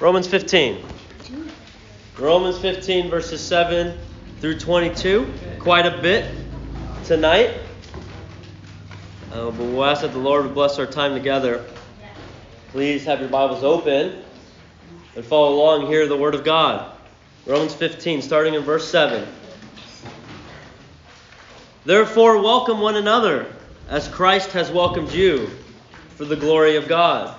Romans 15. Romans 15, verses 7 through 22. Quite a bit tonight. Uh, but we'll ask that the Lord would bless our time together. Please have your Bibles open and follow along here the Word of God. Romans 15, starting in verse 7. Therefore, welcome one another, as Christ has welcomed you, for the glory of God.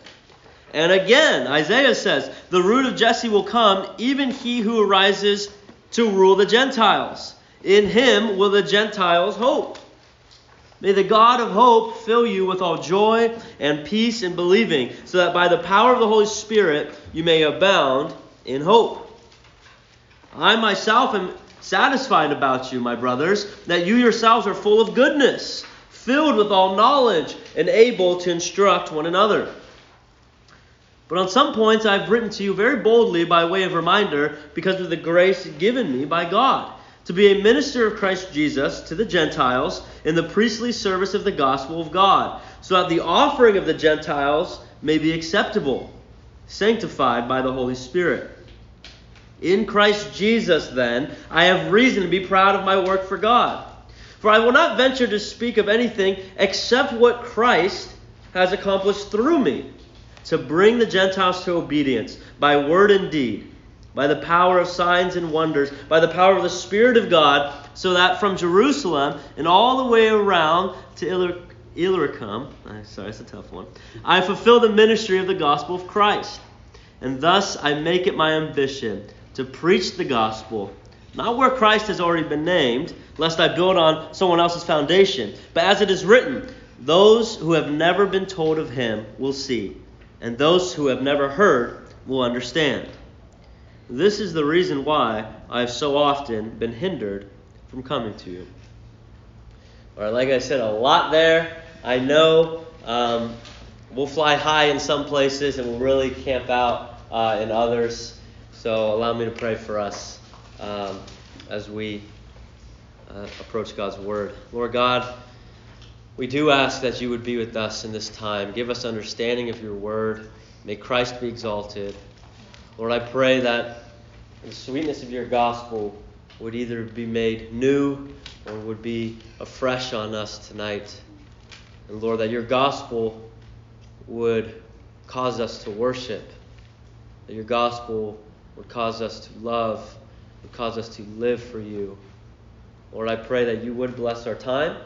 And again, Isaiah says, The root of Jesse will come, even he who arises to rule the Gentiles. In him will the Gentiles hope. May the God of hope fill you with all joy and peace in believing, so that by the power of the Holy Spirit you may abound in hope. I myself am satisfied about you, my brothers, that you yourselves are full of goodness, filled with all knowledge, and able to instruct one another. But on some points I've written to you very boldly by way of reminder because of the grace given me by God to be a minister of Christ Jesus to the Gentiles in the priestly service of the gospel of God, so that the offering of the Gentiles may be acceptable, sanctified by the Holy Spirit. In Christ Jesus, then, I have reason to be proud of my work for God. For I will not venture to speak of anything except what Christ has accomplished through me to bring the Gentiles to obedience by word and deed, by the power of signs and wonders, by the power of the Spirit of God, so that from Jerusalem and all the way around to Illyricum, Illyricum sorry, it's a tough one, I fulfill the ministry of the gospel of Christ. And thus I make it my ambition to preach the gospel, not where Christ has already been named, lest I build on someone else's foundation, but as it is written, those who have never been told of him will see and those who have never heard will understand. This is the reason why I have so often been hindered from coming to you. All right, like I said, a lot there. I know um, we'll fly high in some places and we'll really camp out uh, in others. So allow me to pray for us um, as we uh, approach God's Word. Lord God, we do ask that you would be with us in this time. Give us understanding of your word. May Christ be exalted. Lord, I pray that the sweetness of your gospel would either be made new or would be afresh on us tonight. And Lord, that your gospel would cause us to worship, that your gospel would cause us to love, would cause us to live for you. Lord, I pray that you would bless our time.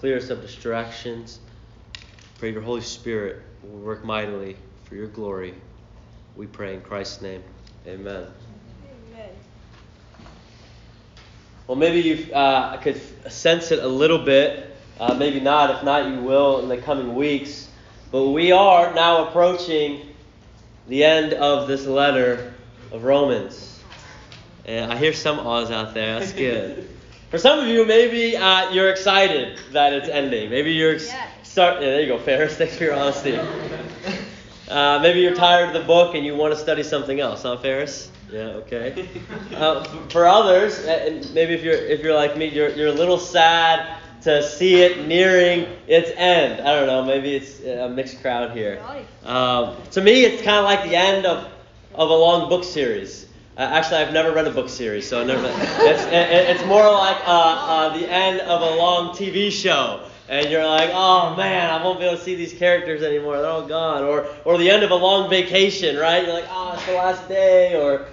Clear us of distractions. Pray your Holy Spirit will work mightily for your glory. We pray in Christ's name. Amen. Amen. Well, maybe you uh, could sense it a little bit. Uh, maybe not. If not, you will in the coming weeks. But we are now approaching the end of this letter of Romans. And I hear some awes out there. That's good. For some of you, maybe uh, you're excited that it's ending. Maybe you're ex- start. Yeah, there you go, Ferris. Thanks for your honesty. Uh, maybe you're tired of the book and you want to study something else, huh, Ferris? Yeah, okay. Uh, for others, maybe if you're if you're like me, you're you're a little sad to see it nearing its end. I don't know. Maybe it's a mixed crowd here. Um, to me, it's kind of like the end of of a long book series. Uh, actually, I've never read a book series, so never. It's, it, it's more like uh, uh, the end of a long TV show, and you're like, oh man, I won't be able to see these characters anymore. They're all gone. Or, or the end of a long vacation, right? You're like, oh, it's the last day. Or,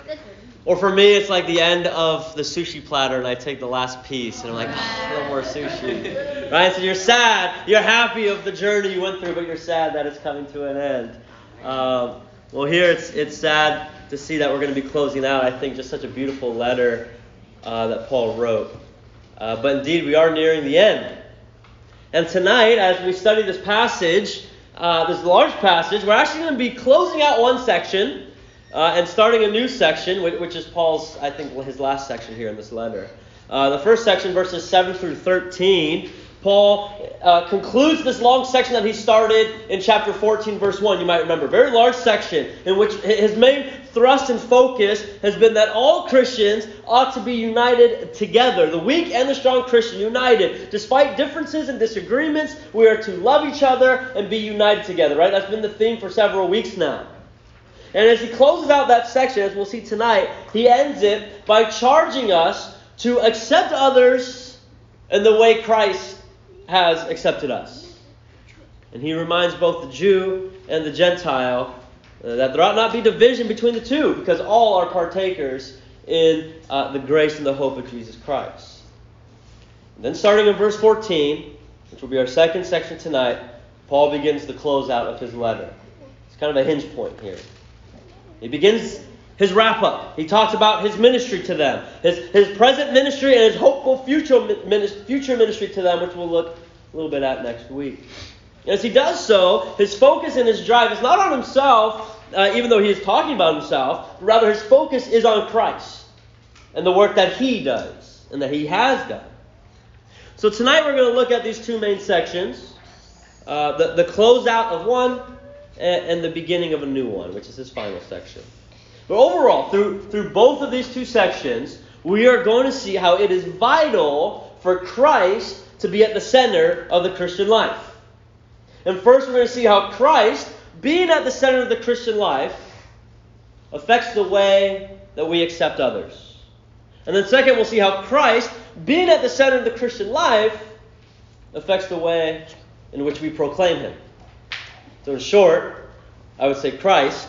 or for me, it's like the end of the sushi platter, and I take the last piece, and I'm like, oh, no more sushi, right? So you're sad. You're happy of the journey you went through, but you're sad that it's coming to an end. Um, well, here it's it's sad to see that we're going to be closing out, I think, just such a beautiful letter uh, that Paul wrote. Uh, but indeed, we are nearing the end. And tonight, as we study this passage, uh, this large passage, we're actually going to be closing out one section, uh, and starting a new section, which is Paul's, I think, his last section here in this letter. Uh, the first section, verses 7 through 13, Paul uh, concludes this long section that he started in chapter 14, verse 1. You might remember. Very large section in which his main thrust and focus has been that all Christians ought to be united together. The weak and the strong Christian united. Despite differences and disagreements, we are to love each other and be united together, right? That's been the theme for several weeks now. And as he closes out that section, as we'll see tonight, he ends it by charging us to accept others in the way Christ has accepted us. And he reminds both the Jew and the Gentile uh, that there ought not be division between the two, because all are partakers in uh, the grace and the hope of Jesus Christ. And then, starting in verse 14, which will be our second section tonight, Paul begins the closeout of his letter. It's kind of a hinge point here. He begins his wrap up. He talks about his ministry to them, his, his present ministry, and his hopeful future, future ministry to them, which we'll look a little bit at next week. As he does so, his focus and his drive is not on himself, uh, even though he is talking about himself, rather, his focus is on Christ and the work that he does and that he has done. So tonight we're going to look at these two main sections uh, the, the closeout of one and, and the beginning of a new one, which is his final section. But overall, through, through both of these two sections, we are going to see how it is vital for Christ to be at the center of the Christian life. And first, we're going to see how Christ, being at the center of the Christian life, affects the way that we accept others. And then, second, we'll see how Christ, being at the center of the Christian life, affects the way in which we proclaim Him. So, in short, I would say Christ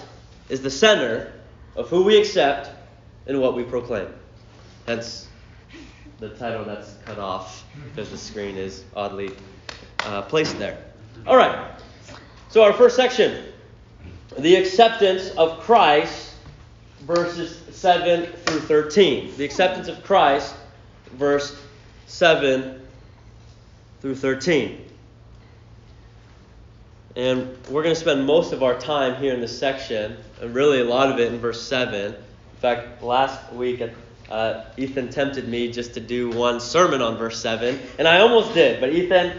is the center of who we accept and what we proclaim. Hence the title that's cut off because the screen is oddly uh, placed there. All right. So, our first section the acceptance of Christ, verses 7 through 13. The acceptance of Christ, verse 7 through 13. And we're going to spend most of our time here in this section, and really a lot of it in verse 7. In fact, last week uh, Ethan tempted me just to do one sermon on verse 7, and I almost did, but Ethan,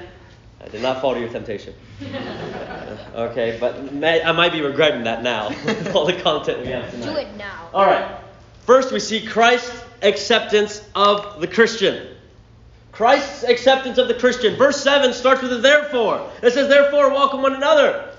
I did not fall to your temptation. okay, but may, I might be regretting that now with all the content we have tonight. Do it now. All right. First, we see Christ's acceptance of the Christian. Christ's acceptance of the Christian. Verse 7 starts with a therefore. It says, Therefore, welcome one another.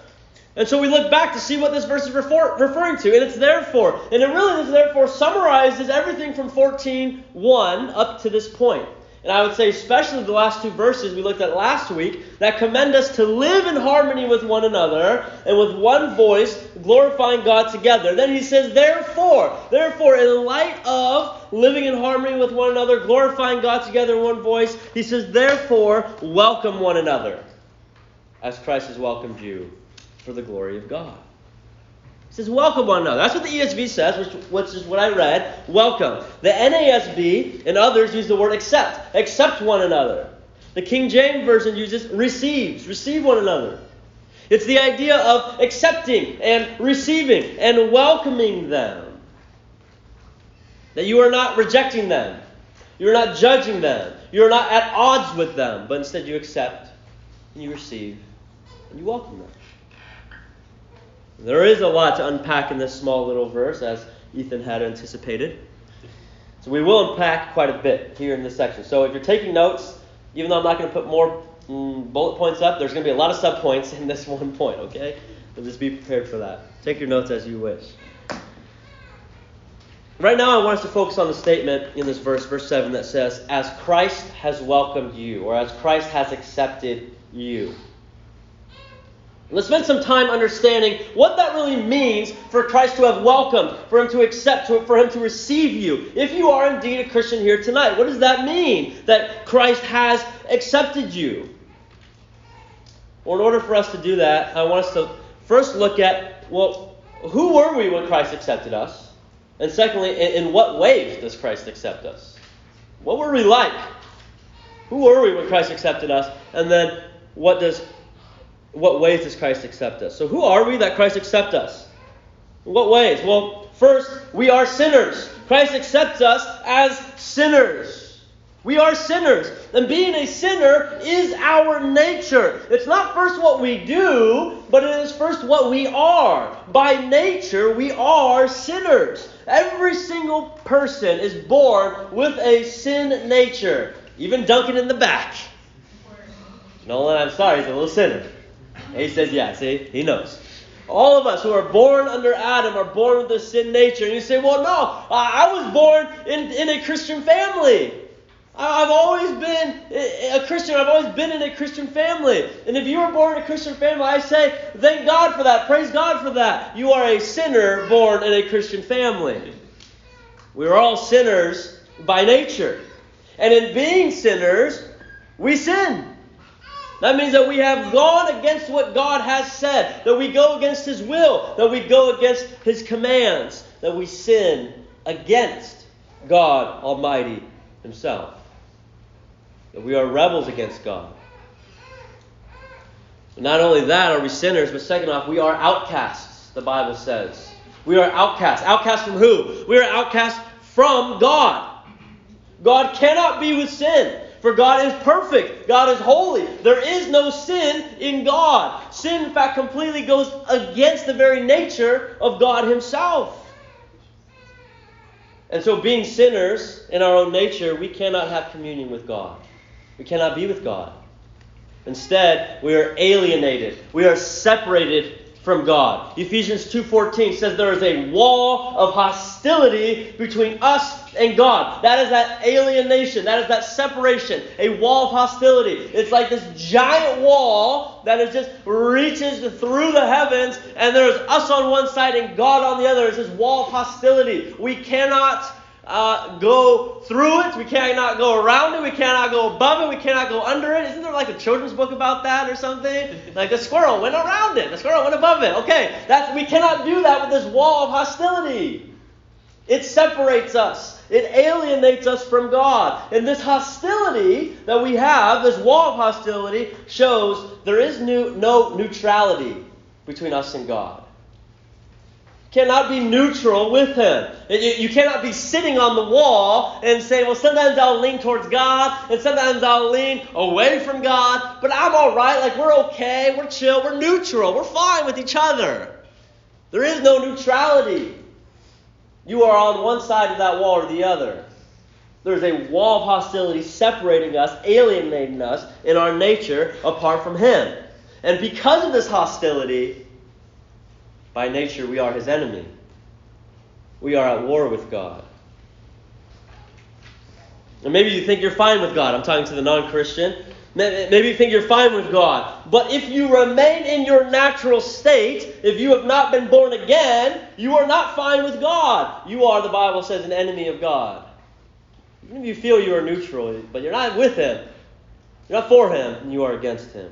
And so we look back to see what this verse is refer- referring to, and it's therefore. And it really, this therefore summarizes everything from 14.1 up to this point. And I would say, especially the last two verses we looked at last week, that commend us to live in harmony with one another and with one voice, glorifying God together. Then he says, therefore, therefore, in light of living in harmony with one another, glorifying God together in one voice, he says, therefore, welcome one another, as Christ has welcomed you for the glory of God says, welcome one another. That's what the ESV says, which, which is what I read. Welcome. The NASB and others use the word accept. Accept one another. The King James Version uses receives. Receive one another. It's the idea of accepting and receiving and welcoming them. That you are not rejecting them. You're not judging them. You're not at odds with them. But instead you accept and you receive and you welcome them. There is a lot to unpack in this small little verse, as Ethan had anticipated. So we will unpack quite a bit here in this section. So if you're taking notes, even though I'm not going to put more mm, bullet points up, there's going to be a lot of subpoints in this one point, okay? So just be prepared for that. Take your notes as you wish. Right now, I want us to focus on the statement in this verse, verse 7, that says, As Christ has welcomed you, or as Christ has accepted you. Let's spend some time understanding what that really means for Christ to have welcomed, for Him to accept, for Him to receive you. If you are indeed a Christian here tonight, what does that mean that Christ has accepted you? Well, in order for us to do that, I want us to first look at, well, who were we when Christ accepted us? And secondly, in, what ways does Christ accept us? What were we like? Who were we when Christ accepted us? And then, what does what ways does Christ accept us? So, who are we that Christ accept us? What ways? Well, first, we are sinners. Christ accepts us as sinners. We are sinners. And being a sinner is our nature. It's not first what we do, but it is first what we are. By nature, we are sinners. Every single person is born with a sin nature. Even Duncan in the back. Nolan, I'm sorry, he's a little sinner. He says, yeah, see, he knows. All of us who are born under Adam are born with a sin nature. And you say, well, no, I was born in, in a Christian family. I've always been a Christian. I've always been in a Christian family. And if you were born in a Christian family, I say, thank God for that. Praise God for that. You are a sinner born in a Christian family. We are all sinners by nature. And in being sinners, we sin. That means that we have gone against what God has said, that we go against His will, that we go against His commands, that we sin against God Almighty Himself. That we are rebels against God. Not only that are we sinners, but second off, we are outcasts, the Bible says. We are outcasts. Outcasts from who? We are outcasts from God. God cannot be with sin. For God is perfect. God is holy. There is no sin in God. Sin, in fact, completely goes against the very nature of God Himself. And so, being sinners in our own nature, we cannot have communion with God. We cannot be with God. Instead, we are alienated. We are separated from God. Ephesians 2:14 says there is a wall of hostility between us and God. That is that alienation. That is that separation. A wall of hostility. It's like this giant wall that is just reaches through the heavens, and there's us on one side and God on the other. It's this wall of hostility. We cannot uh, go through it. We cannot go around it. We cannot go above it. We cannot go under it. Isn't there like a children's book about that or something? Like the squirrel went around it. The squirrel went above it. Okay, that's we cannot do that with this wall of hostility. It separates us. It alienates us from God. And this hostility that we have, this wall of hostility, shows there is no, no neutrality between us and God. You cannot be neutral with Him. You cannot be sitting on the wall and say, well, sometimes I'll lean towards God and sometimes I'll lean away from God, but I'm all right. Like, we're okay. We're chill. We're neutral. We're fine with each other. There is no neutrality. You are on one side of that wall or the other. There's a wall of hostility separating us, alienating us in our nature apart from Him. And because of this hostility, by nature we are His enemy. We are at war with God. And maybe you think you're fine with God. I'm talking to the non Christian. Maybe you think you're fine with God. But if you remain in your natural state, if you have not been born again, you are not fine with God. You are, the Bible says, an enemy of God. Even if you feel you are neutral, but you're not with Him, you're not for Him, and you are against Him.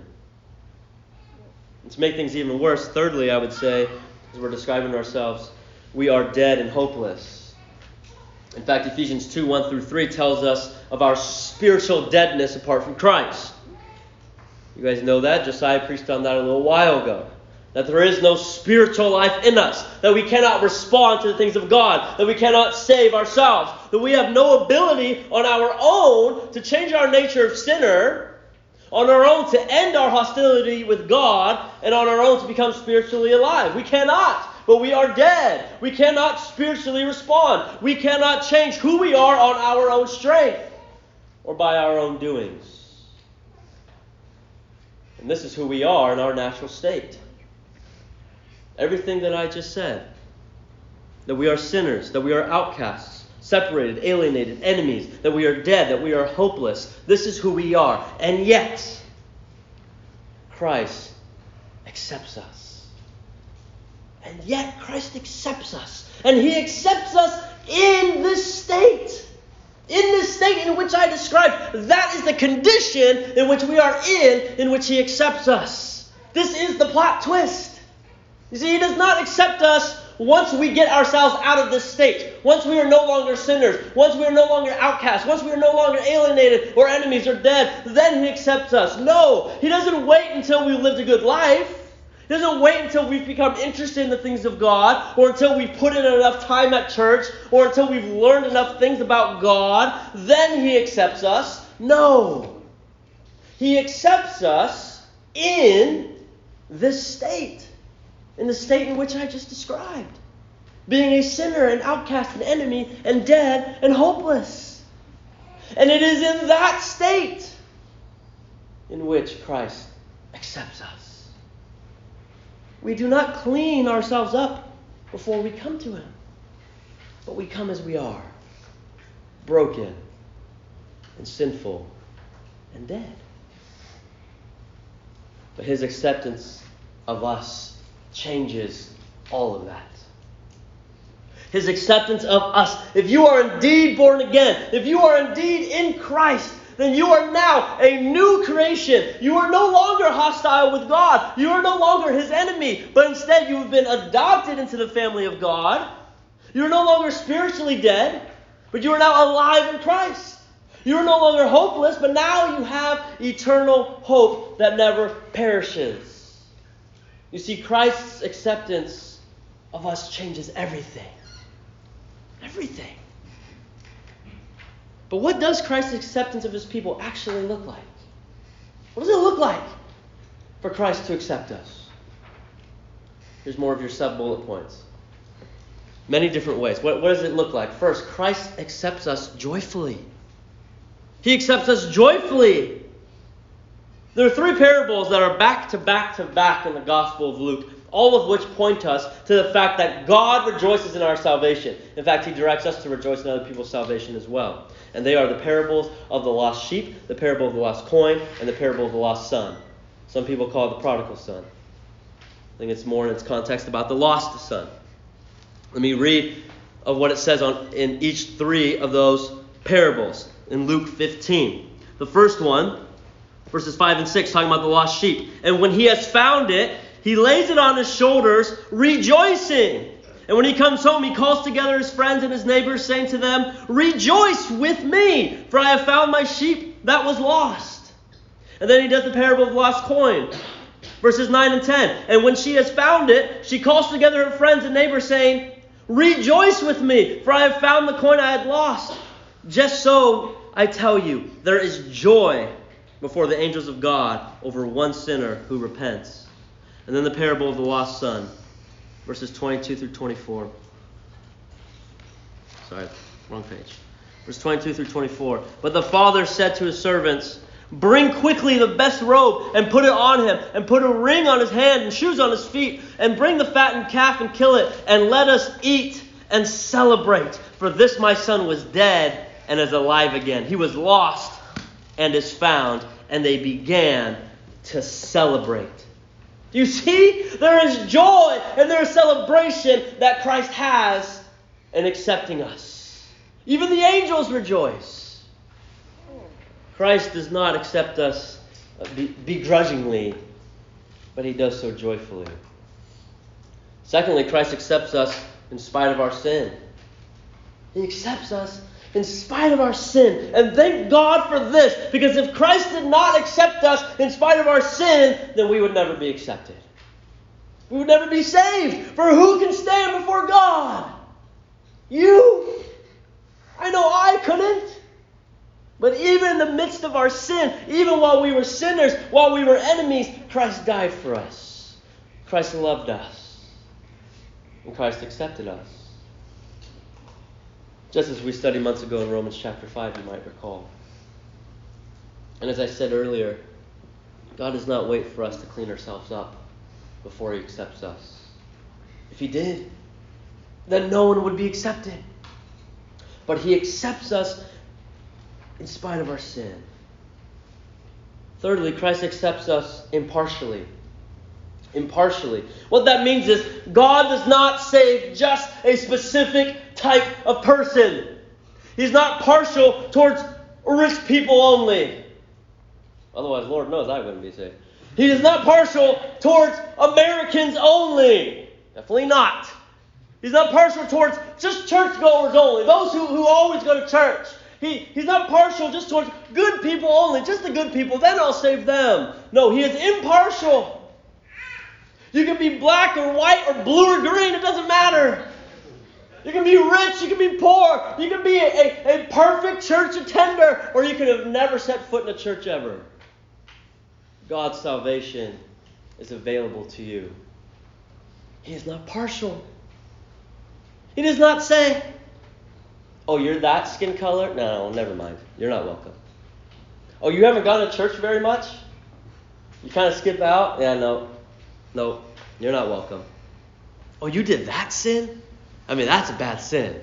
And to make things even worse, thirdly, I would say, as we're describing ourselves, we are dead and hopeless. In fact, Ephesians 2 1 through 3 tells us of our spiritual deadness apart from Christ. You guys know that. Josiah preached on that a little while ago. That there is no spiritual life in us, that we cannot respond to the things of God, that we cannot save ourselves, that we have no ability on our own to change our nature of sinner, on our own to end our hostility with God, and on our own to become spiritually alive. We cannot, but we are dead. We cannot spiritually respond. We cannot change who we are on our own strength or by our own doings. And this is who we are in our natural state. Everything that I just said that we are sinners, that we are outcasts, separated, alienated, enemies, that we are dead, that we are hopeless. This is who we are. And yet, Christ accepts us. And yet, Christ accepts us. And He accepts us in this state. In state in which I described, that is the condition in which we are in, in which He accepts us. This is the plot twist. You see, He does not accept us once we get ourselves out of this state, once we are no longer sinners, once we are no longer outcasts, once we are no longer alienated or enemies or dead, then He accepts us. No, He doesn't wait until we've lived a good life. He doesn't wait until we've become interested in the things of God, or until we've put in enough time at church, or until we've learned enough things about God. Then He accepts us. No. He accepts us in this state, in the state in which I just described being a sinner, an outcast, an enemy, and dead and hopeless. And it is in that state in which Christ accepts us. We do not clean ourselves up before we come to Him, but we come as we are broken and sinful and dead. But His acceptance of us changes all of that his acceptance of us. If you are indeed born again, if you are indeed in Christ, then you are now a new creation. You are no longer hostile with God. You are no longer his enemy, but instead you have been adopted into the family of God. You are no longer spiritually dead, but you are now alive in Christ. You are no longer hopeless, but now you have eternal hope that never perishes. You see, Christ's acceptance of us changes everything. Everything. But what does Christ's acceptance of his people actually look like? What does it look like for Christ to accept us? Here's more of your sub bullet points. Many different ways. What, what does it look like? First, Christ accepts us joyfully. He accepts us joyfully. There are three parables that are back to back to back in the Gospel of Luke all of which point us to the fact that God rejoices in our salvation. In fact, He directs us to rejoice in other people's salvation as well. And they are the parables of the lost sheep, the parable of the lost coin, and the parable of the lost son. Some people call it the prodigal son. I think it's more in its context about the lost son. Let me read of what it says on, in each three of those parables in Luke 15. The first one, verses 5 and 6, talking about the lost sheep. And when he has found it, he lays it on his shoulders, rejoicing. And when he comes home, he calls together his friends and his neighbors, saying to them, Rejoice with me, for I have found my sheep that was lost. And then he does the parable of the lost coin. Verses 9 and 10. And when she has found it, she calls together her friends and neighbors, saying, Rejoice with me, for I have found the coin I had lost. Just so, I tell you, there is joy before the angels of God over one sinner who repents. And then the parable of the lost son, verses 22 through 24. Sorry, wrong page. Verse 22 through 24. But the father said to his servants, Bring quickly the best robe and put it on him, and put a ring on his hand and shoes on his feet, and bring the fattened calf and kill it, and let us eat and celebrate. For this my son was dead and is alive again. He was lost and is found. And they began to celebrate. You see, there is joy and there is celebration that Christ has in accepting us. Even the angels rejoice. Christ does not accept us begrudgingly, but he does so joyfully. Secondly, Christ accepts us in spite of our sin. He accepts us in spite of our sin. And thank God for this, because if Christ did not accept us in spite of our sin, then we would never be accepted. We would never be saved. For who can stand before God? You. I know I couldn't. But even in the midst of our sin, even while we were sinners, while we were enemies, Christ died for us. Christ loved us. And Christ accepted us. Just as we studied months ago in Romans chapter 5, you might recall. And as I said earlier, God does not wait for us to clean ourselves up before He accepts us. If He did, then no one would be accepted. But He accepts us in spite of our sin. Thirdly, Christ accepts us impartially impartially. What that means is God does not save just a specific type of person. He's not partial towards rich people only. Otherwise, Lord knows I wouldn't be saved. He is not partial towards Americans only. Definitely not. He's not partial towards just churchgoers only, those who, who always go to church. He, he's not partial just towards good people only, just the good people, then I'll save them. No, he is impartial. You can be black or white or blue or green, it doesn't matter. You can be rich, you can be poor, you can be a, a, a perfect church attender, or you could have never set foot in a church ever. God's salvation is available to you. He is not partial. He does not say, Oh, you're that skin color? No, never mind. You're not welcome. Oh, you haven't gone to church very much? You kind of skip out? Yeah, no. No, you're not welcome. Oh, you did that sin? I mean, that's a bad sin.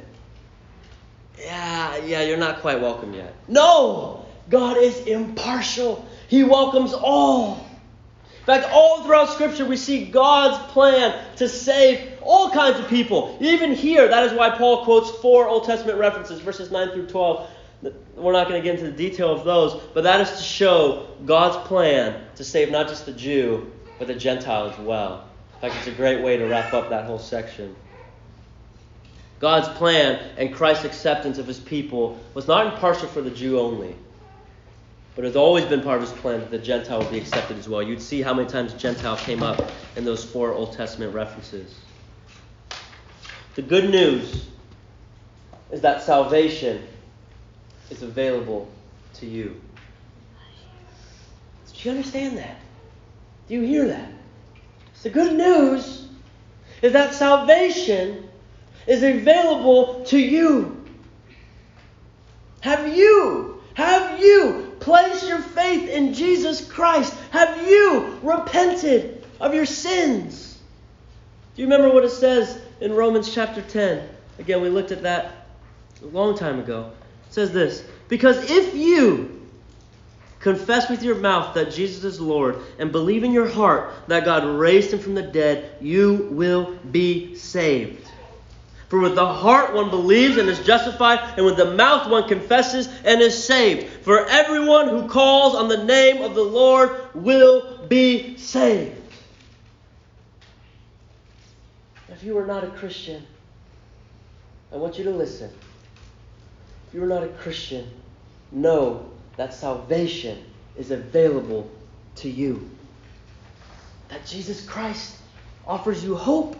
Yeah, yeah, you're not quite welcome yet. No! God is impartial. He welcomes all. In fact, all throughout Scripture, we see God's plan to save all kinds of people. Even here, that is why Paul quotes four Old Testament references, verses 9 through 12. We're not going to get into the detail of those, but that is to show God's plan to save not just the Jew, but the Gentile as well. In fact, it's a great way to wrap up that whole section. God's plan and Christ's acceptance of his people was not impartial for the Jew only, but has always been part of his plan that the Gentile would be accepted as well. You'd see how many times Gentile came up in those four Old Testament references. The good news is that salvation is available to you. Do you understand that? Do you hear that? The good news is that salvation is available to you. Have you, have you placed your faith in Jesus Christ? Have you repented of your sins? Do you remember what it says in Romans chapter 10? Again, we looked at that a long time ago. It says this Because if you confess with your mouth that Jesus is Lord and believe in your heart that God raised him from the dead, you will be saved. For with the heart one believes and is justified, and with the mouth one confesses and is saved. For everyone who calls on the name of the Lord will be saved. If you are not a Christian, I want you to listen. If you are not a Christian, know that salvation is available to you. That Jesus Christ offers you hope.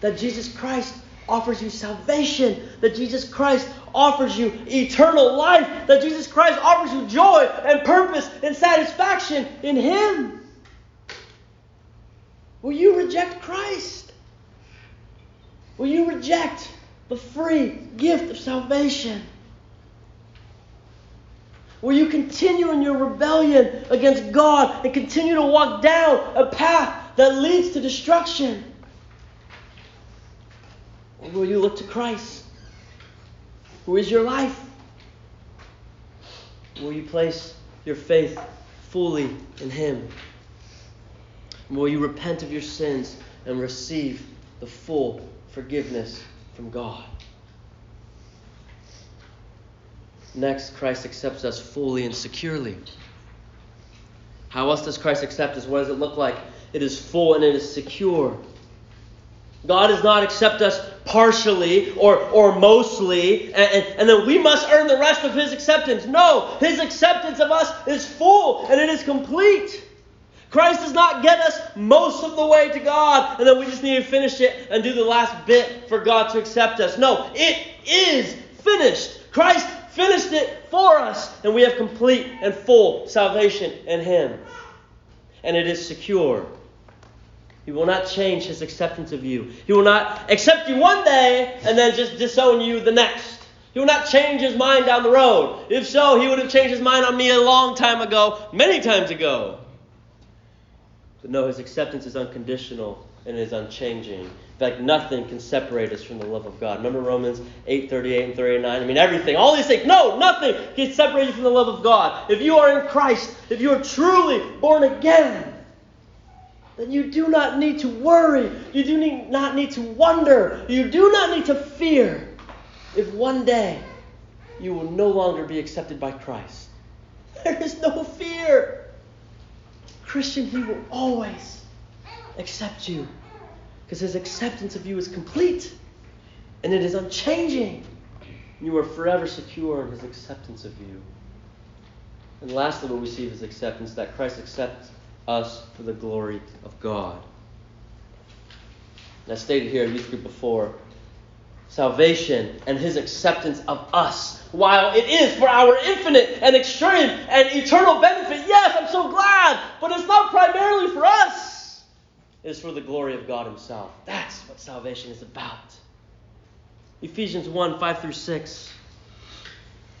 That Jesus Christ offers you salvation. That Jesus Christ offers you eternal life. That Jesus Christ offers you joy and purpose and satisfaction in Him. Will you reject Christ? Will you reject the free gift of salvation? Will you continue in your rebellion against God and continue to walk down a path that leads to destruction? Or will you look to Christ, who is your life? Will you place your faith fully in Him? Will you repent of your sins and receive the full forgiveness from God? Next, Christ accepts us fully and securely. How else does Christ accept us? What does it look like? It is full and it is secure. God does not accept us partially or, or mostly, and, and, and, then we must earn the rest of His acceptance. No, His acceptance of us is full and it is complete. Christ does not get us most of the way to God, and then we just need to finish it and do the last bit for God to accept us. No, it is finished. Christ finished it for us, and we have complete and full salvation in Him. And it is secure. He will not change His acceptance of you. He will not accept you one day and then just disown you the next. He will not change His mind down the road. If so, He would have changed His mind on me a long time ago, many times ago. But no, His acceptance is unconditional and is unchanging. Fact, nothing can separate us from the love of God. Remember Romans 8, 38 and 39? I mean, everything. All these things. No, nothing can separate you from the love of God. If you are in Christ, if you are truly born again, then you do not need to worry. You do need, not need to wonder. You do not need to fear if one day you will no longer be accepted by Christ. There is no fear. Christian, He will always accept you because his acceptance of you is complete and it is unchanging. You are forever secure in his acceptance of you. And lastly, what we see of his acceptance that Christ accepts us for the glory of God. And I stated here in youth group before salvation and his acceptance of us. While it is for our infinite and extreme and eternal benefit, yes, I'm so glad, but it's not primarily for us. Is for the glory of God Himself. That's what salvation is about. Ephesians 1 5 through 6.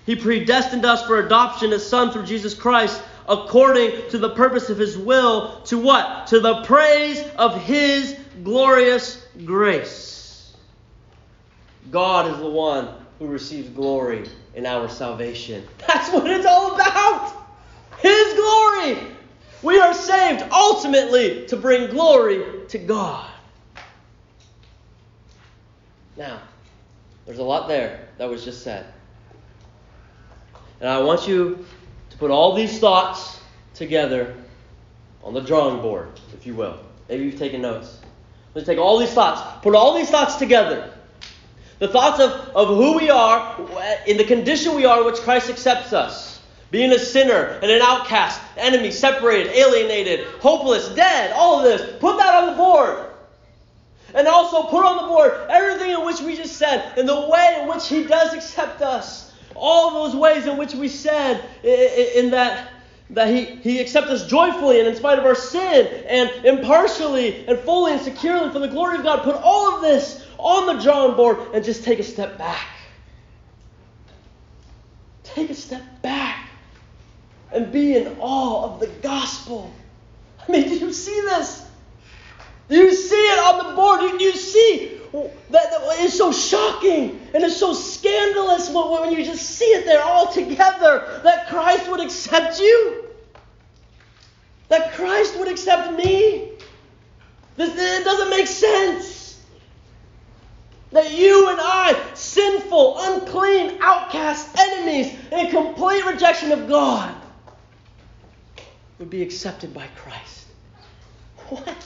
He predestined us for adoption as sons through Jesus Christ according to the purpose of his will to what? To the praise of his glorious grace. God is the one who receives glory in our salvation. That's what it's all about. His glory. We are saved ultimately to bring glory to God. Now, there's a lot there that was just said. And I want you to put all these thoughts together on the drawing board, if you will. Maybe you've taken notes. Let's take all these thoughts, put all these thoughts together. The thoughts of, of who we are, in the condition we are in which Christ accepts us. Being a sinner and an outcast, enemy, separated, alienated, hopeless, dead, all of this. Put that on the board. And also put on the board everything in which we just said and the way in which He does accept us. All those ways in which we said in that that he, he accepts us joyfully and in spite of our sin and impartially and fully and securely for the glory of God. Put all of this on the drawing board and just take a step back. Take a step back and be in awe of the gospel. I mean, do you see this? Do you see it on the board? Do you see that, that is so shocking and it's so scandalous when you just see it there all together that Christ would accept you? That Christ would accept me? This, it doesn't make sense. That you and I, sinful, unclean, outcast, enemies, in complete rejection of God, would be accepted by Christ. What?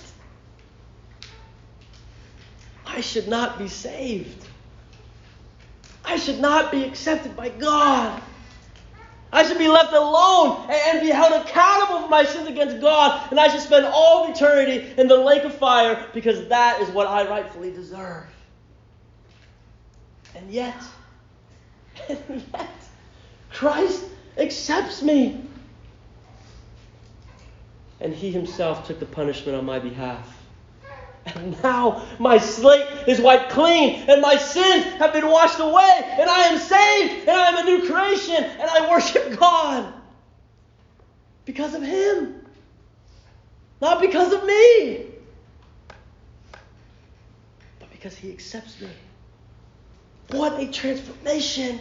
I should not be saved. I should not be accepted by God. I should be left alone and be held accountable for my sins against God, and I should spend all eternity in the lake of fire because that is what I rightfully deserve. And yet, and yet, Christ accepts me. And he himself took the punishment on my behalf. And now my slate is wiped clean, and my sins have been washed away, and I am saved, and I am a new creation, and I worship God because of Him, not because of me, but because He accepts me. What a transformation!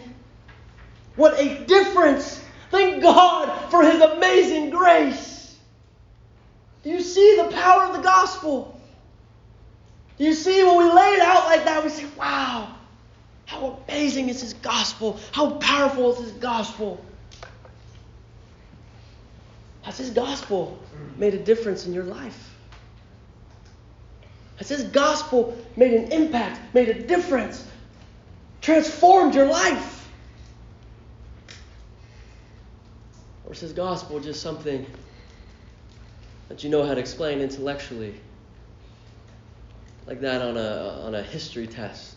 What a difference! Thank God for His amazing grace. Do you see the power of the gospel? Do You see, when we lay it out like that, we say, wow, how amazing is His gospel? How powerful is His gospel? Has His gospel made a difference in your life? Has His gospel made an impact, made a difference, transformed your life? Or is His gospel just something that you know how to explain intellectually? like that on a, on a history test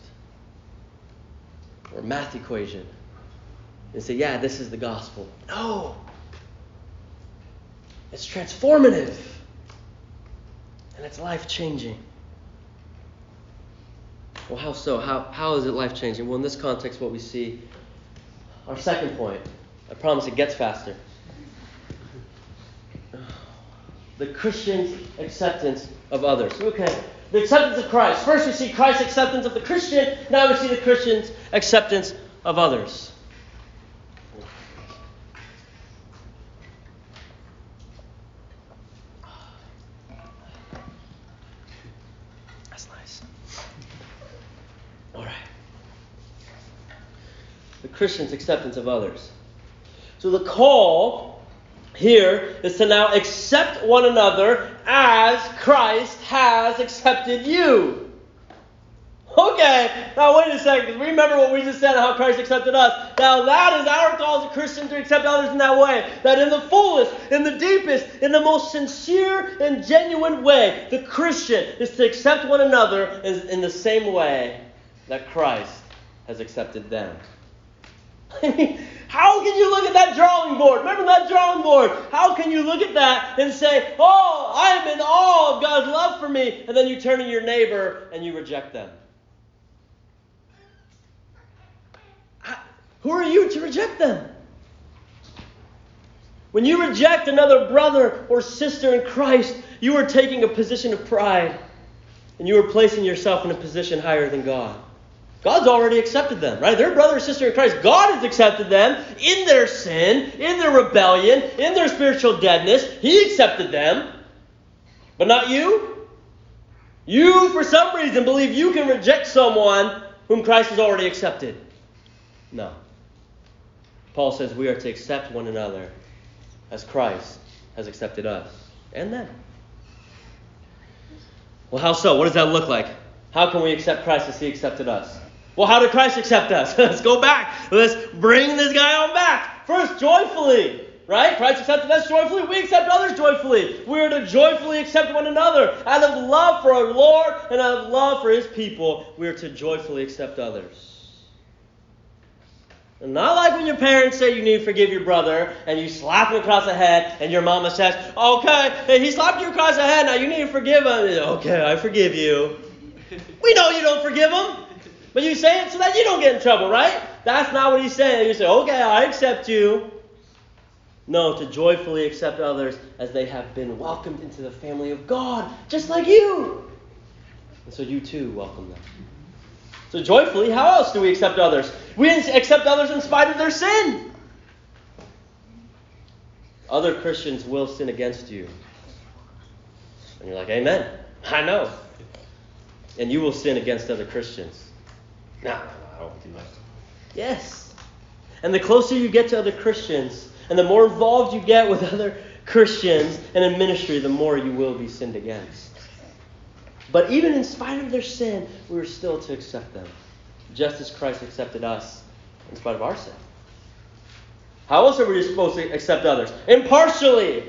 or math equation and say, yeah, this is the gospel. No. It's transformative. And it's life changing. Well, how so? How, how is it life changing? Well, in this context, what we see, our second point, I promise it gets faster. The Christian's acceptance of others. Okay, the acceptance of Christ. First, we see Christ's acceptance of the Christian. Now, we see the Christian's acceptance of others. That's nice. All right. The Christian's acceptance of others. So, the call here is to now accept one another as Christ has accepted you. Okay, now wait a second. Remember what we just said how Christ accepted us. Now that is our call as a Christian to accept others in that way. That in the fullest, in the deepest, in the most sincere and genuine way, the Christian is to accept one another in the same way that Christ has accepted them. How can you look at that drawing board? Remember that drawing board? How can you look at that and say, Oh, I am in awe of God's love for me, and then you turn to your neighbor and you reject them? Who are you to reject them? When you reject another brother or sister in Christ, you are taking a position of pride and you are placing yourself in a position higher than God. God's already accepted them, right? Their brother or sister in Christ. God has accepted them in their sin, in their rebellion, in their spiritual deadness. He accepted them. But not you. You, for some reason, believe you can reject someone whom Christ has already accepted. No. Paul says we are to accept one another as Christ has accepted us and them. Well, how so? What does that look like? How can we accept Christ as he accepted us? Well, how did Christ accept us? Let's go back. Let's bring this guy on back. First, joyfully. Right? Christ accepted us joyfully. We accept others joyfully. We are to joyfully accept one another. Out of love for our Lord and out of love for his people, we are to joyfully accept others. Not like when your parents say you need to forgive your brother and you slap him across the head and your mama says, okay, hey, he slapped you across the head, now you need to forgive him. Okay, I forgive you. we know you don't forgive him, but you say it so that you don't get in trouble, right? That's not what he's saying. You say, okay, I accept you. No, to joyfully accept others as they have been welcomed into the family of God, just like you. And so you too welcome them. So joyfully, how else do we accept others? We accept others in spite of their sin. Other Christians will sin against you. And you're like, Amen. I know. And you will sin against other Christians. No, I won't do that. Yes. And the closer you get to other Christians, and the more involved you get with other Christians and in ministry, the more you will be sinned against. But even in spite of their sin, we are still to accept them, just as Christ accepted us in spite of our sin. How else are we supposed to accept others? Impartially.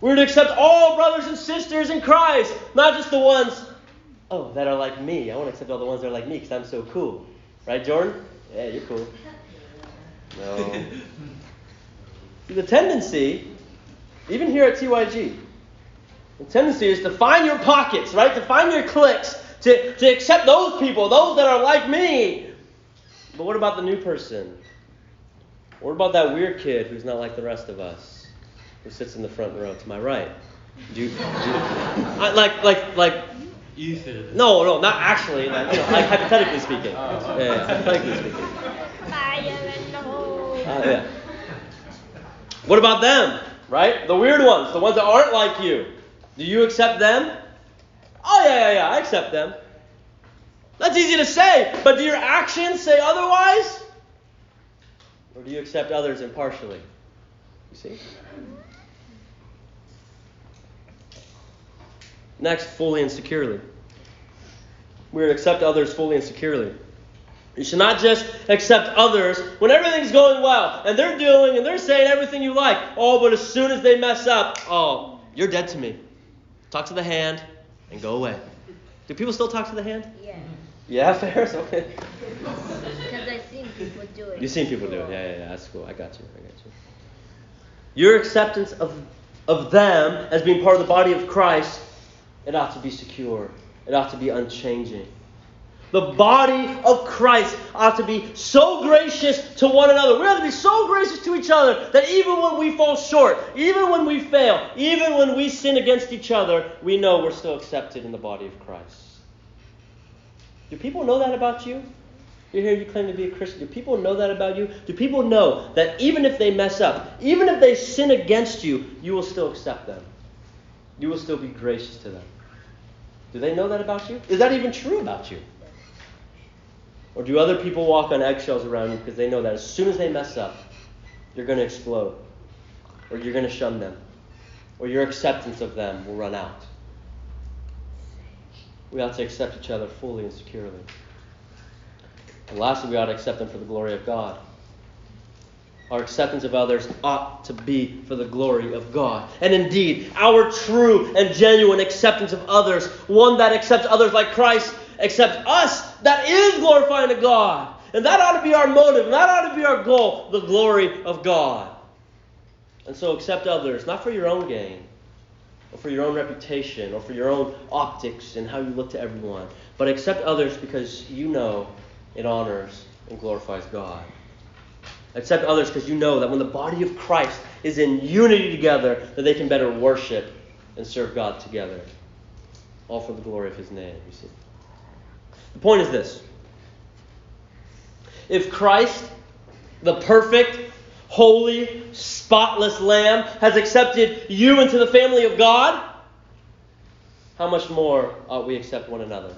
We're to accept all brothers and sisters in Christ, not just the ones, oh, that are like me. I want to accept all the ones that are like me because I'm so cool. Right, Jordan? Yeah, you're cool. No. the tendency, even here at TYG, the tendency is to find your pockets, right? To find your cliques, to, to accept those people, those that are like me. But what about the new person? What about that weird kid who's not like the rest of us, who sits in the front row to my right? Do do I, like like like Ethan. No, no, not actually. Like, you know, like hypothetically speaking. Oh. Yeah, yeah, hypothetically speaking. Uh, yeah. What about them? Right? The weird ones, the ones that aren't like you. Do you accept them? Oh, yeah, yeah, yeah, I accept them. That's easy to say, but do your actions say otherwise? Or do you accept others impartially? You see? Next, fully and securely. We're to accept others fully and securely. You should not just accept others when everything's going well and they're doing and they're saying everything you like. Oh, but as soon as they mess up, oh, you're dead to me. Talk to the hand and go away. Do people still talk to the hand? Yeah. Yeah, Ferris? Okay. Because I've seen people do it. You've seen people do it. Yeah, yeah, yeah. That's cool. I got you. I got you. Your acceptance of, of them as being part of the body of Christ, it ought to be secure. It ought to be unchanging. The body of Christ ought to be so gracious to one another. We ought to be so gracious to each other that even when we fall short, even when we fail, even when we sin against each other, we know we're still accepted in the body of Christ. Do people know that about you? You hear you claim to be a Christian. Do people know that about you? Do people know that even if they mess up, even if they sin against you, you will still accept them? You will still be gracious to them. Do they know that about you? Is that even true about you? Or do other people walk on eggshells around you because they know that as soon as they mess up, you're going to explode? Or you're going to shun them? Or your acceptance of them will run out? we ought to accept each other fully and securely. And lastly, we ought to accept them for the glory of God. Our acceptance of others ought to be for the glory of God. And indeed, our true and genuine acceptance of others, one that accepts others like Christ accepts us, that is glorifying to God. And that ought to be our motive, and that ought to be our goal the glory of God. And so accept others, not for your own gain, or for your own reputation, or for your own optics and how you look to everyone, but accept others because you know it honors and glorifies God. Accept others because you know that when the body of Christ is in unity together, that they can better worship and serve God together. All for the glory of his name, you see. The point is this. If Christ, the perfect, holy, spotless Lamb, has accepted you into the family of God, how much more ought we accept one another?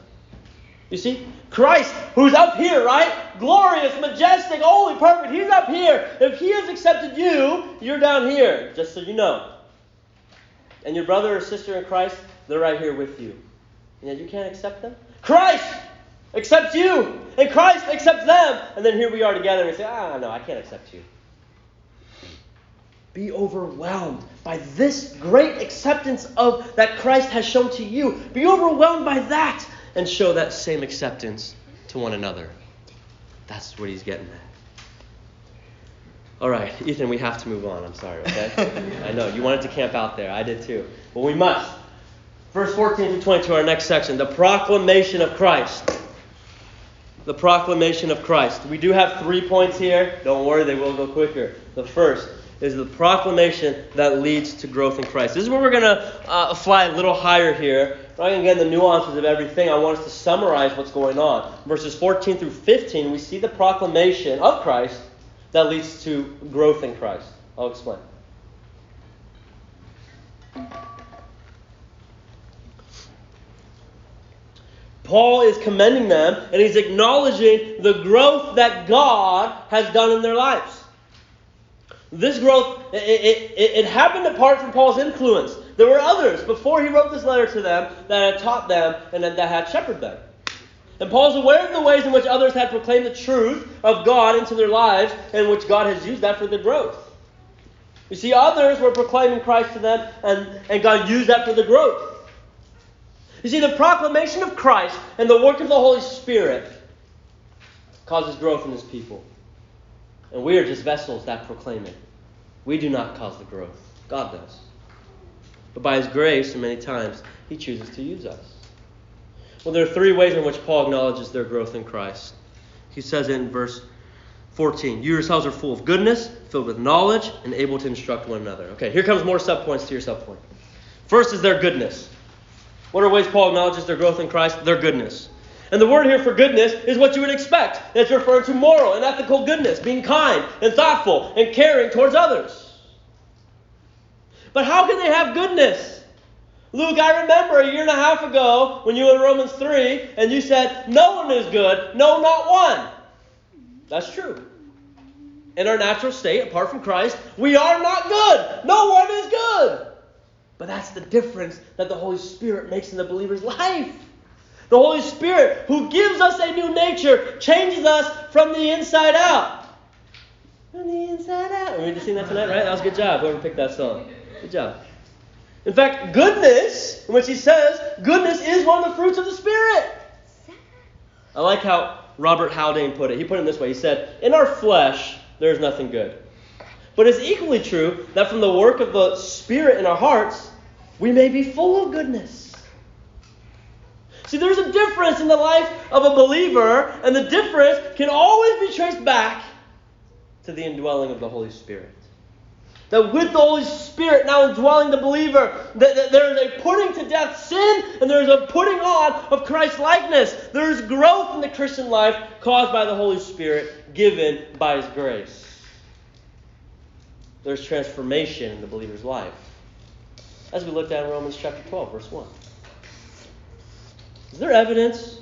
You see, Christ, who's up here, right? Glorious, majestic, holy, perfect. He's up here. If He has accepted you, you're down here, just so you know. And your brother or sister in Christ, they're right here with you. And yet you can't accept them? Christ accepts you, and Christ accepts them. And then here we are together, and we say, ah, no, I can't accept you. Be overwhelmed by this great acceptance of that Christ has shown to you. Be overwhelmed by that and show that same acceptance to one another. That's what he's getting at. All right, Ethan, we have to move on. I'm sorry, okay? I know, you wanted to camp out there. I did too. But we must. Verse 14 through 22, our next section the proclamation of Christ. The proclamation of Christ. We do have three points here. Don't worry, they will go quicker. The first is the proclamation that leads to growth in Christ. This is where we're going to uh, fly a little higher here Rather than getting the nuances of everything, I want us to summarize what's going on. Verses 14 through 15, we see the proclamation of Christ that leads to growth in Christ. I'll explain. Paul is commending them and he's acknowledging the growth that God has done in their lives. This growth, it, it, it, happened apart from Paul's influence. There were others before he wrote this letter to them that had taught them and that had shepherded them. And Paul's aware of the ways in which others had proclaimed the truth of God into their lives and which God has used that for their growth. You see, others were proclaiming Christ to them, and, and God used that for the growth. You see, the proclamation of Christ and the work of the Holy Spirit causes growth in his people. And we are just vessels that proclaim it. We do not cause the growth, God does. But by His grace, many times, He chooses to use us. Well, there are three ways in which Paul acknowledges their growth in Christ. He says in verse 14, You yourselves are full of goodness, filled with knowledge, and able to instruct one another. Okay, here comes more subpoints to your subpoint. First is their goodness. What are ways Paul acknowledges their growth in Christ? Their goodness. And the word here for goodness is what you would expect. It's referring to moral and ethical goodness, being kind and thoughtful and caring towards others. But how can they have goodness? Luke, I remember a year and a half ago when you were in Romans 3 and you said, No one is good, no, not one. That's true. In our natural state, apart from Christ, we are not good. No one is good. But that's the difference that the Holy Spirit makes in the believer's life. The Holy Spirit, who gives us a new nature, changes us from the inside out. From the inside out. We to sing that tonight, right? That was a good job, whoever picked that song. Good job. In fact, goodness, which he says, goodness is one of the fruits of the Spirit. I like how Robert Haldane put it. He put it this way He said, In our flesh, there is nothing good. But it's equally true that from the work of the Spirit in our hearts, we may be full of goodness. See, there's a difference in the life of a believer, and the difference can always be traced back to the indwelling of the Holy Spirit. That with the Holy Spirit now indwelling the believer, that, that there is a putting to death sin and there is a putting on of Christ's likeness. There is growth in the Christian life caused by the Holy Spirit given by His grace. There's transformation in the believer's life. As we looked at in Romans chapter 12, verse 1. Is there evidence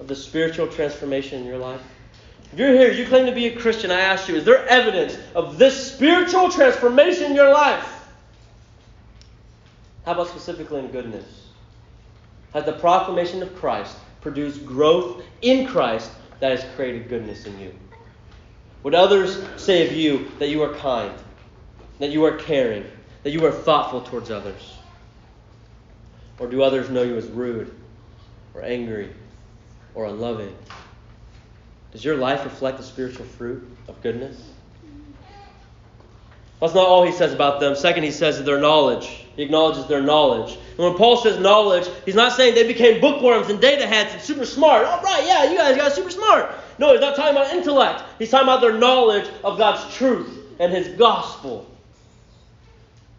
of the spiritual transformation in your life? If you're here, you claim to be a Christian, I ask you, is there evidence of this spiritual transformation in your life? How about specifically in goodness? has the proclamation of Christ produced growth in Christ that has created goodness in you? Would others say of you that you are kind, that you are caring, that you are thoughtful towards others? Or do others know you as rude, or angry, or unloving? Does your life reflect the spiritual fruit of goodness? That's not all he says about them. Second, he says their knowledge. He acknowledges their knowledge. And when Paul says knowledge, he's not saying they became bookworms and data heads and super smart. All right, yeah, you guys got super smart. No, he's not talking about intellect. He's talking about their knowledge of God's truth and his gospel.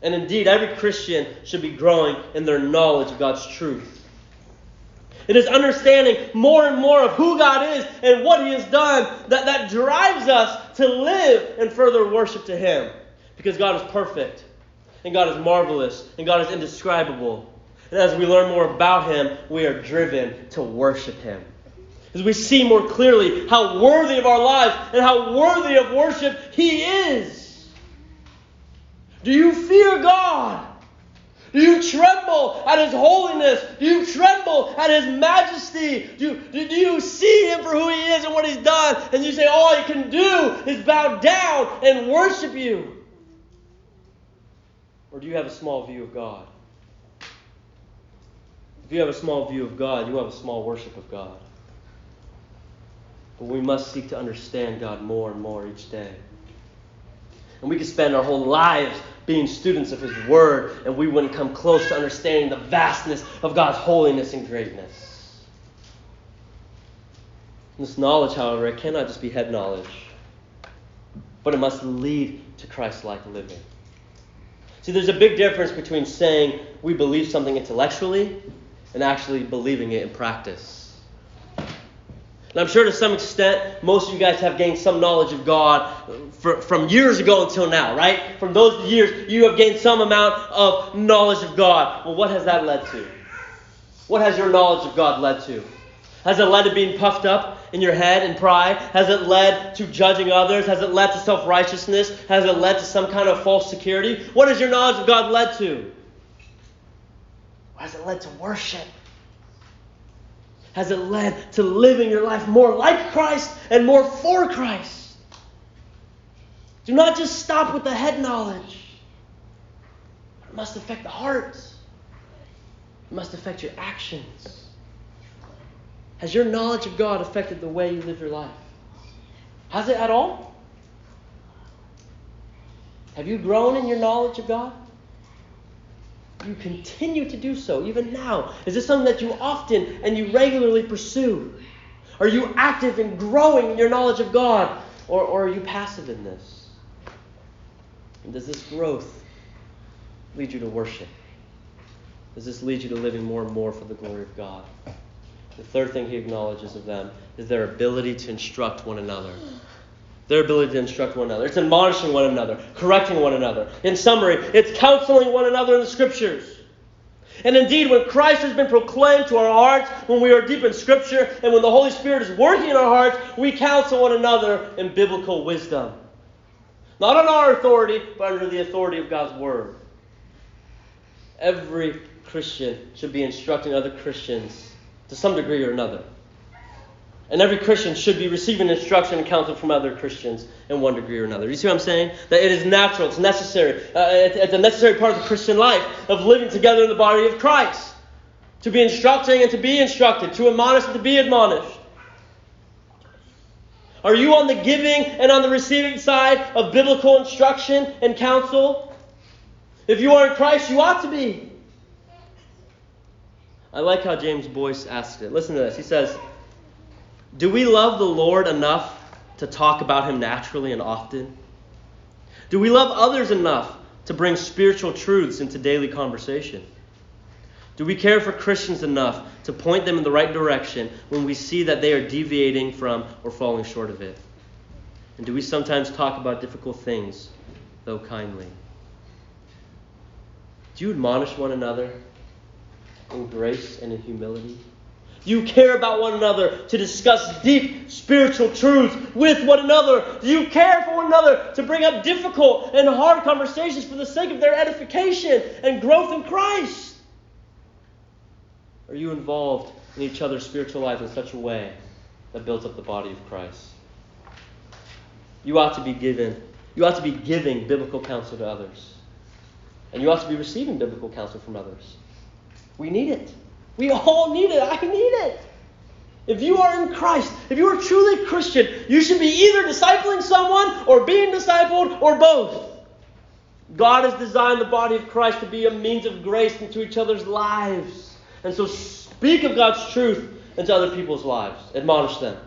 And indeed, every Christian should be growing in their knowledge of God's truth. It is understanding more and more of who God is and what He has done that, that drives us to live and further worship to Him. Because God is perfect, and God is marvelous, and God is indescribable. And as we learn more about Him, we are driven to worship Him. As we see more clearly how worthy of our lives and how worthy of worship He is. Do you fear God? Do you tremble at His holiness? Do you tremble at His majesty? Do, you see Him for who He is and what He's done? And you say, all He can do is bow down and worship you? Or do you have a small view of God? If you have a small view of God, you have a small worship of God. But we must seek to understand God more and more each day. And we can spend our whole lives being students of His Word, and we wouldn't come close to understanding the vastness of God's holiness and greatness. This knowledge, however, it cannot just be head knowledge, but it must lead to Christ like living. See, there's a big difference between saying we believe something intellectually and actually believing it in practice. And I'm sure to some extent, most of you guys have gained some knowledge of God for, from years ago until now, right? From those years, you have gained some amount of knowledge of God. Well, what has that led to? What has your knowledge of God led to? Has it led to being puffed up in your head in pride? Has it led to judging others? Has it led to self righteousness? Has it led to some kind of false security? What has your knowledge of God led to? has it led to worship? Has it led to living your life more like Christ and more for Christ? Do not just stop with the head knowledge. It must affect the heart. It must affect your actions. Has your knowledge of God affected the way you live your life? Has it at all? Have you grown in your knowledge of God? You continue to do so even now? Is this something that you often and you regularly pursue? Are you active in growing in your knowledge of God? Or, or are you passive in this? And does this growth lead you to worship? Does this lead you to living more and more for the glory of God? The third thing he acknowledges of them is their ability to instruct one another their ability to instruct one another. It's admonishing one another, correcting one another. In summary, it's counseling one another in the scriptures. And indeed, when Christ has been proclaimed to our hearts, when we are deep in Scripture, and when the Holy Spirit is working in our hearts, we counsel one another in biblical wisdom. Not on our authority, but under the authority of God's Word. Every Christian should be instructing other Christians to some degree or another. And every Christian should be receiving instruction and counsel from other Christians in one degree or another. You see what I'm saying? That it is natural, it's necessary. Uh, it's a necessary part of the Christian life of living together in the body of Christ. To be instructing and to be instructed, to admonish and to be admonished. Are you on the giving and on the receiving side of biblical instruction and counsel? If you are in Christ, you ought to be. I like how James Boice asked it. Listen to this. He says, do we love the Lord enough to talk about Him naturally and often? Do we love others enough to bring spiritual truths into daily conversation? Do we care for Christians enough to point them in the right direction when we see that they are deviating from or falling short of it? And do we sometimes talk about difficult things, though kindly? Do you admonish one another in grace and in humility? You care about one another to discuss deep spiritual truths with one another? Do you care for one another to bring up difficult and hard conversations for the sake of their edification and growth in Christ? Are you involved in each other's spiritual life in such a way that builds up the body of Christ? You ought to be given, you ought to be giving biblical counsel to others. And you ought to be receiving biblical counsel from others. We need it. We all need it. I need it. If you are in Christ, if you are truly Christian, you should be either discipling someone or being discipled or both. God has designed the body of Christ to be a means of grace into each other's lives. And so speak of God's truth into other people's lives, admonish them,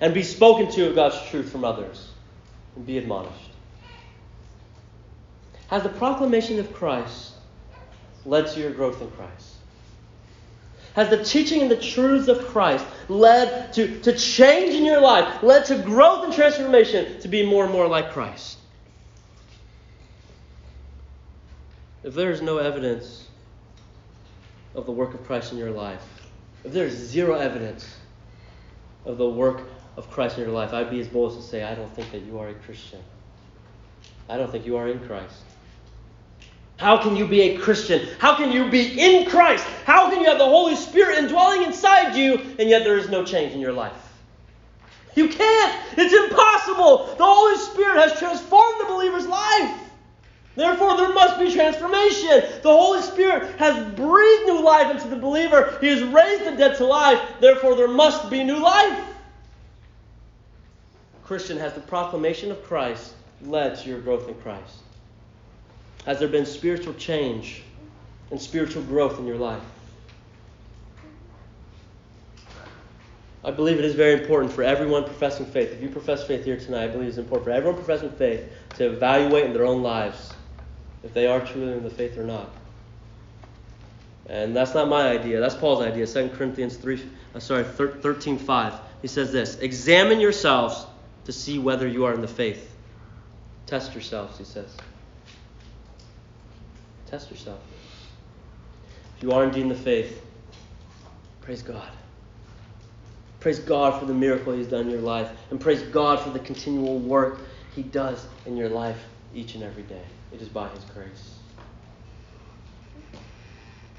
and be spoken to of God's truth from others, and be admonished. Has the proclamation of Christ led to your growth in Christ? Has the teaching and the truths of Christ led to, to change in your life, led to growth and transformation to be more and more like Christ? If there is no evidence of the work of Christ in your life, if there is zero evidence of the work of Christ in your life, I'd be as bold as to say, I don't think that you are a Christian. I don't think you are in Christ. How can you be a Christian? How can you be in Christ? How can you have the Holy Spirit indwelling inside you and yet there is no change in your life? You can't. It's impossible. The Holy Spirit has transformed the believer's life. Therefore, there must be transformation. The Holy Spirit has breathed new life into the believer. He has raised the dead to life. Therefore, there must be new life. Christian, has the proclamation of Christ led to your growth in Christ? Has there been spiritual change and spiritual growth in your life? I believe it is very important for everyone professing faith. If you profess faith here tonight, I believe it's important for everyone professing faith to evaluate in their own lives if they are truly in the faith or not. And that's not my idea. That's Paul's idea. 2 Corinthians 3, uh, sorry, 13, 5. He says this Examine yourselves to see whether you are in the faith. Test yourselves, he says. Test yourself. If you are indeed in the faith, praise God. Praise God for the miracle He's done in your life. And praise God for the continual work He does in your life each and every day. It is by His grace.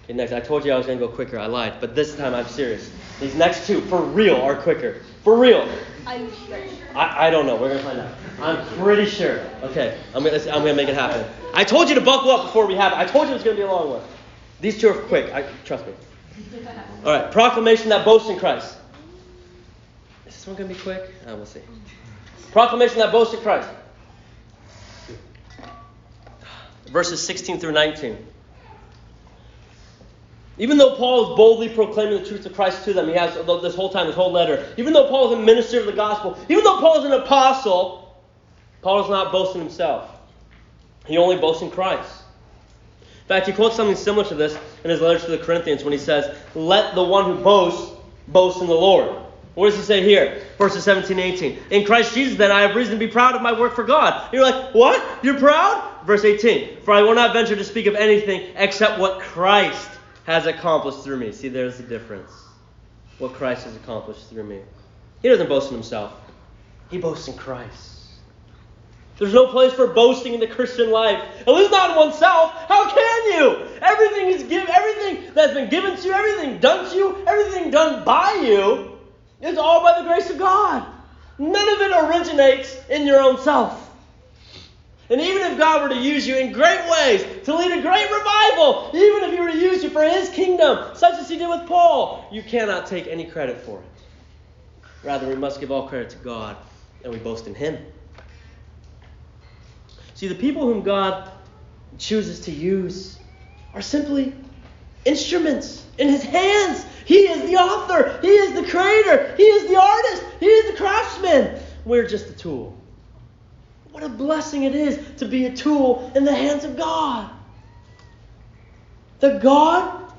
Okay, next. I told you I was going to go quicker. I lied. But this time I'm serious. These next two, for real, are quicker. For real. Sure? I, I don't know. We're going to find out. I'm pretty sure. Okay, I'm going to I'm gonna make it happen. I told you to buckle up before we have it. I told you it was going to be a long one. These two are quick. I, trust me. All right. Proclamation that boasts in Christ. Is this one going to be quick? Uh, we'll see. Proclamation that boasts in Christ. Verses 16 through 19. Even though Paul is boldly proclaiming the truth of Christ to them, he has this whole time, this whole letter. Even though Paul is a minister of the gospel, even though Paul is an apostle, Paul is not boasting himself. He only boasts in Christ. In fact, he quotes something similar to this in his letter to the Corinthians when he says, Let the one who boasts boast in the Lord. What does he say here? Verses 17 18. In Christ Jesus, then, I have reason to be proud of my work for God. You're like, What? You're proud? Verse 18. For I will not venture to speak of anything except what Christ has accomplished through me. See, there's the difference. What Christ has accomplished through me. He doesn't boast in himself, he boasts in Christ. There's no place for boasting in the Christian life. At least not in oneself. How can you? Everything is given, everything that's been given to you, everything done to you, everything done by you, is all by the grace of God. None of it originates in your own self. And even if God were to use you in great ways to lead a great revival, even if He were to use you for His kingdom, such as He did with Paul, you cannot take any credit for it. Rather, we must give all credit to God and we boast in Him. See, the people whom God chooses to use are simply instruments in His hands. He is the author, He is the creator, He is the artist, He is the craftsman. We're just a tool. What a blessing it is to be a tool in the hands of God. That God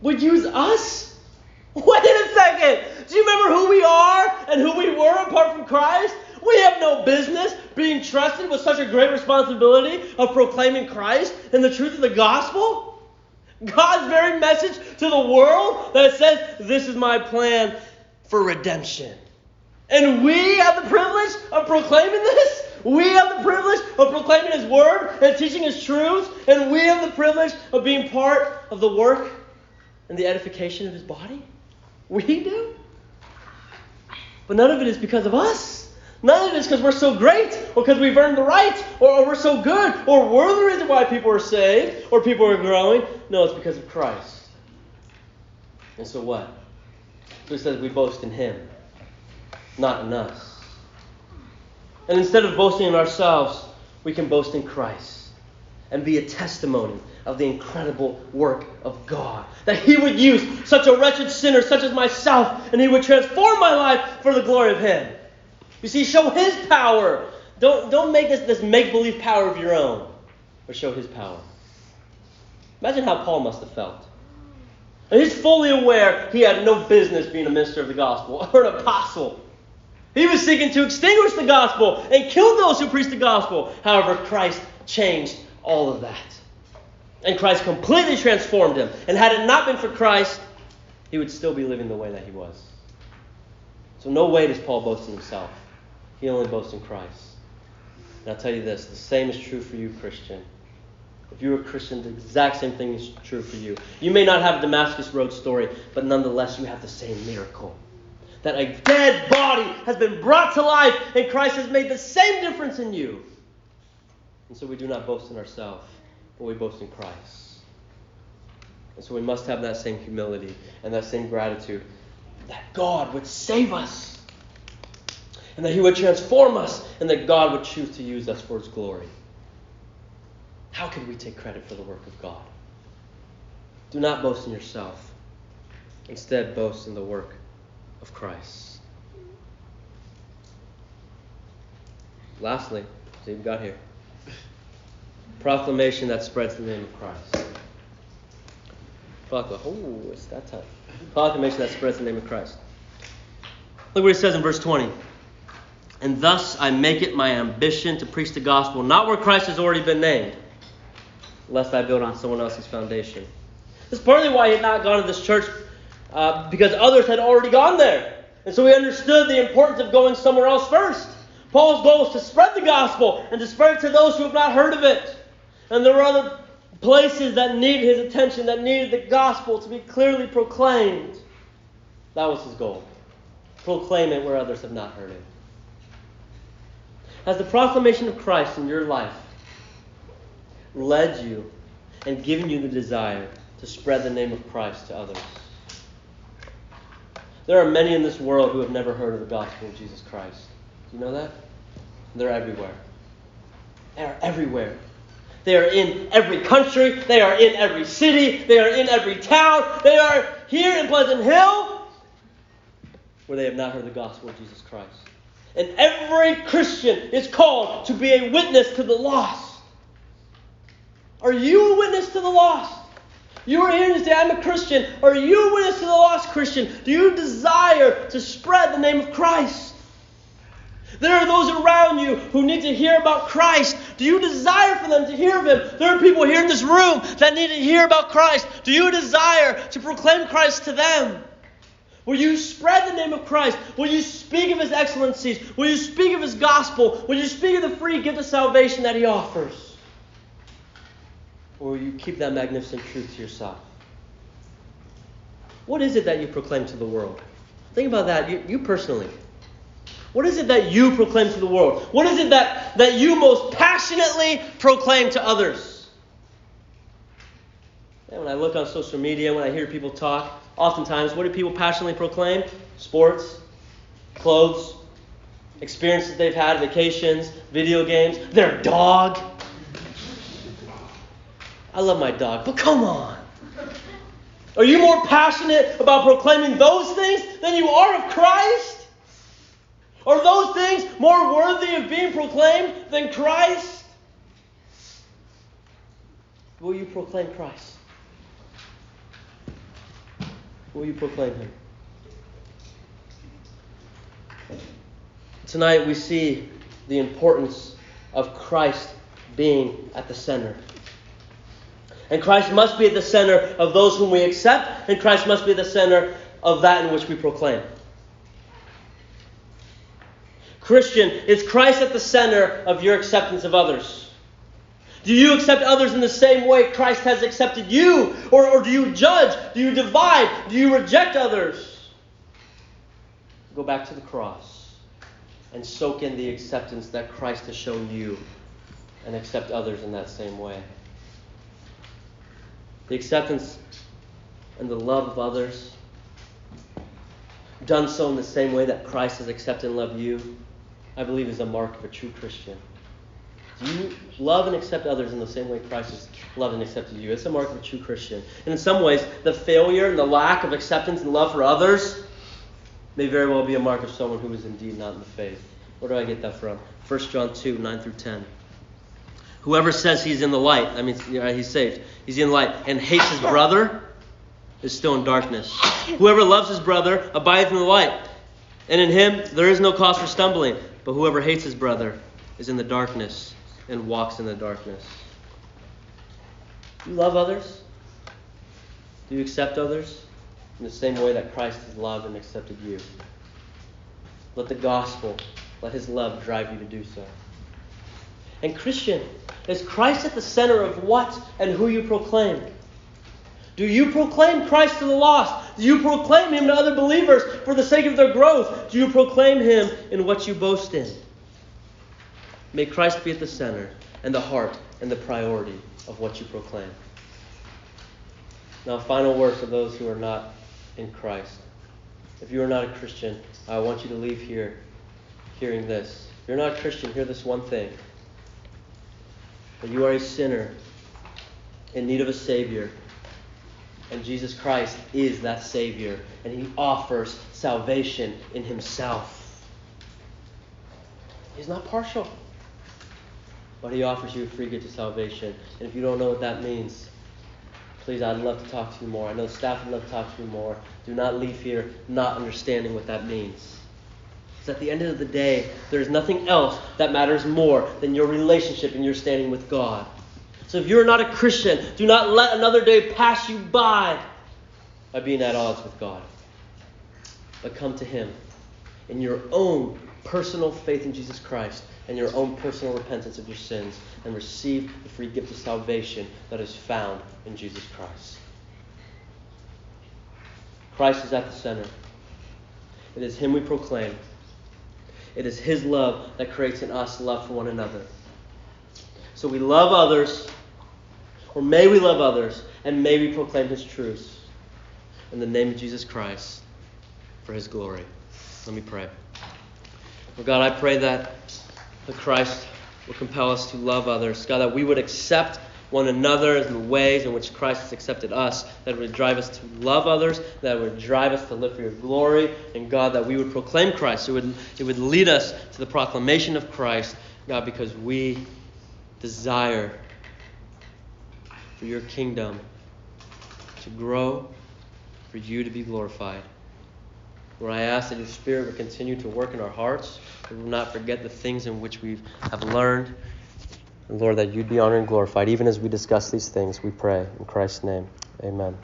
would use us? Wait a second. Do you remember who we are and who we were apart from Christ? We have no business being trusted with such a great responsibility of proclaiming Christ and the truth of the gospel. God's very message to the world that says, This is my plan for redemption. And we have the privilege of proclaiming this. We have the privilege of proclaiming His Word and teaching His truths. And we have the privilege of being part of the work and the edification of his body? We do. But none of it is because of us. None of it is because we're so great, or because we've earned the right, or, or we're so good, or we're the reason why people are saved, or people are growing. No, it's because of Christ. And so what? So he says we boast in him, not in us. And instead of boasting in ourselves, we can boast in Christ and be a testimony of the incredible work of God. That He would use such a wretched sinner such as myself, and He would transform my life for the glory of Him. You see, show His power. Don't, don't make this, this make believe power of your own, but show His power. Imagine how Paul must have felt. And he's fully aware he had no business being a minister of the gospel or an apostle. He was seeking to extinguish the gospel and kill those who preach the gospel. However, Christ changed all of that. And Christ completely transformed him. And had it not been for Christ, he would still be living the way that he was. So, no way does Paul boast in himself. He only boasts in Christ. And I'll tell you this the same is true for you, Christian. If you're a Christian, the exact same thing is true for you. You may not have a Damascus Road story, but nonetheless, you have the same miracle. That a dead body has been brought to life, and Christ has made the same difference in you. And so we do not boast in ourselves, but we boast in Christ. And so we must have that same humility and that same gratitude that God would save us, and that He would transform us, and that God would choose to use us for His glory. How can we take credit for the work of God? Do not boast in yourself. Instead, boast in the work of Christ. Lastly, see what we got here. Proclamation that spreads the name of Christ. Proclamation. Oh, it's that time. Proclamation that spreads the name of Christ. Look what he says in verse 20. And thus I make it my ambition to preach the gospel, not where Christ has already been named, lest I build on someone else's foundation. This is partly why he had not gone to this church, uh, because others had already gone there. And so he understood the importance of going somewhere else first. Paul's goal was to spread the gospel and to spread it to those who have not heard of it. And there were other places that needed his attention, that needed the gospel to be clearly proclaimed. That was his goal. Proclaim it where others have not heard it. Has the proclamation of Christ in your life led you and given you the desire to spread the name of Christ to others? There are many in this world who have never heard of the gospel of Jesus Christ. Do you know that? They're everywhere. They are everywhere. They are in every country. They are in every city. They are in every town. They are here in Pleasant Hill where they have not heard the gospel of Jesus Christ. And every Christian is called to be a witness to the lost. Are you a witness to the lost? You are here to say, I'm a Christian. Are you a witness to the lost Christian? Do you desire to spread the name of Christ? There are those around you who need to hear about Christ. Do you desire for them to hear of Him? There are people here in this room that need to hear about Christ. Do you desire to proclaim Christ to them? Will you spread the name of Christ? Will you speak of His excellencies? Will you speak of His gospel? Will you speak of the free gift of salvation that He offers? Or you keep that magnificent truth to yourself? What is it that you proclaim to the world? Think about that, you, you personally. What is it that you proclaim to the world? What is it that, that you most passionately proclaim to others? And when I look on social media, when I hear people talk, oftentimes, what do people passionately proclaim? Sports, clothes, experiences they've had, vacations, video games, their dog. I love my dog, but come on. Are you more passionate about proclaiming those things than you are of Christ? Are those things more worthy of being proclaimed than Christ? Will you proclaim Christ? Will you proclaim Him? Tonight we see the importance of Christ being at the center. And Christ must be at the center of those whom we accept, and Christ must be the center of that in which we proclaim. Christian, is Christ at the center of your acceptance of others? Do you accept others in the same way Christ has accepted you? Or, or do you judge? Do you divide? Do you reject others? Go back to the cross and soak in the acceptance that Christ has shown you and accept others in that same way. The acceptance and the love of others, done so in the same way that Christ has accepted and loved you, I believe is a mark of a true Christian. Do you love and accept others in the same way Christ has loved and accepted you? It's a mark of a true Christian. And in some ways, the failure and the lack of acceptance and love for others may very well be a mark of someone who is indeed not in the faith. Where do I get that from? 1 John 2, 9 through 10. Whoever says he's in the light, that means he's saved, he's in the light, and hates his brother is still in darkness. Whoever loves his brother abides in the light, and in him there is no cause for stumbling. But whoever hates his brother is in the darkness and walks in the darkness. Do you love others? Do you accept others in the same way that Christ has loved and accepted you? Let the gospel, let his love drive you to do so. And Christian, is Christ at the center of what and who you proclaim? Do you proclaim Christ to the lost? Do you proclaim him to other believers for the sake of their growth? Do you proclaim him in what you boast in? May Christ be at the center and the heart and the priority of what you proclaim. Now, final word for those who are not in Christ. If you are not a Christian, I want you to leave here hearing this. If you're not a Christian, hear this one thing that you are a sinner in need of a Savior and Jesus Christ is that Savior, and He offers salvation in Himself. He's not partial, but He offers you a free gift of salvation. And if you don't know what that means, please, I'd love to talk to you more. I know staff would love to talk to you more. Do not leave here not understanding what that means. At the end of the day, there is nothing else that matters more than your relationship and your standing with God. So if you're not a Christian, do not let another day pass you by by being at odds with God. But come to Him in your own personal faith in Jesus Christ and your own personal repentance of your sins and receive the free gift of salvation that is found in Jesus Christ. Christ is at the center. It is Him we proclaim. It is His love that creates in us love for one another. So we love others or may we love others and may we proclaim his truths in the name of Jesus Christ for his glory. Let me pray. Well, God, I pray that the Christ will compel us to love others. God, that we would accept one another in the ways in which Christ has accepted us, that would drive us to love others, that would drive us to live for your glory, and God, that we would proclaim Christ. It would, it would lead us to the proclamation of Christ, God, because we desire for your kingdom to grow, for you to be glorified. Lord, I ask that your Spirit would continue to work in our hearts, that we will not forget the things in which we have learned. And Lord, that you'd be honored and glorified. Even as we discuss these things, we pray. In Christ's name, amen.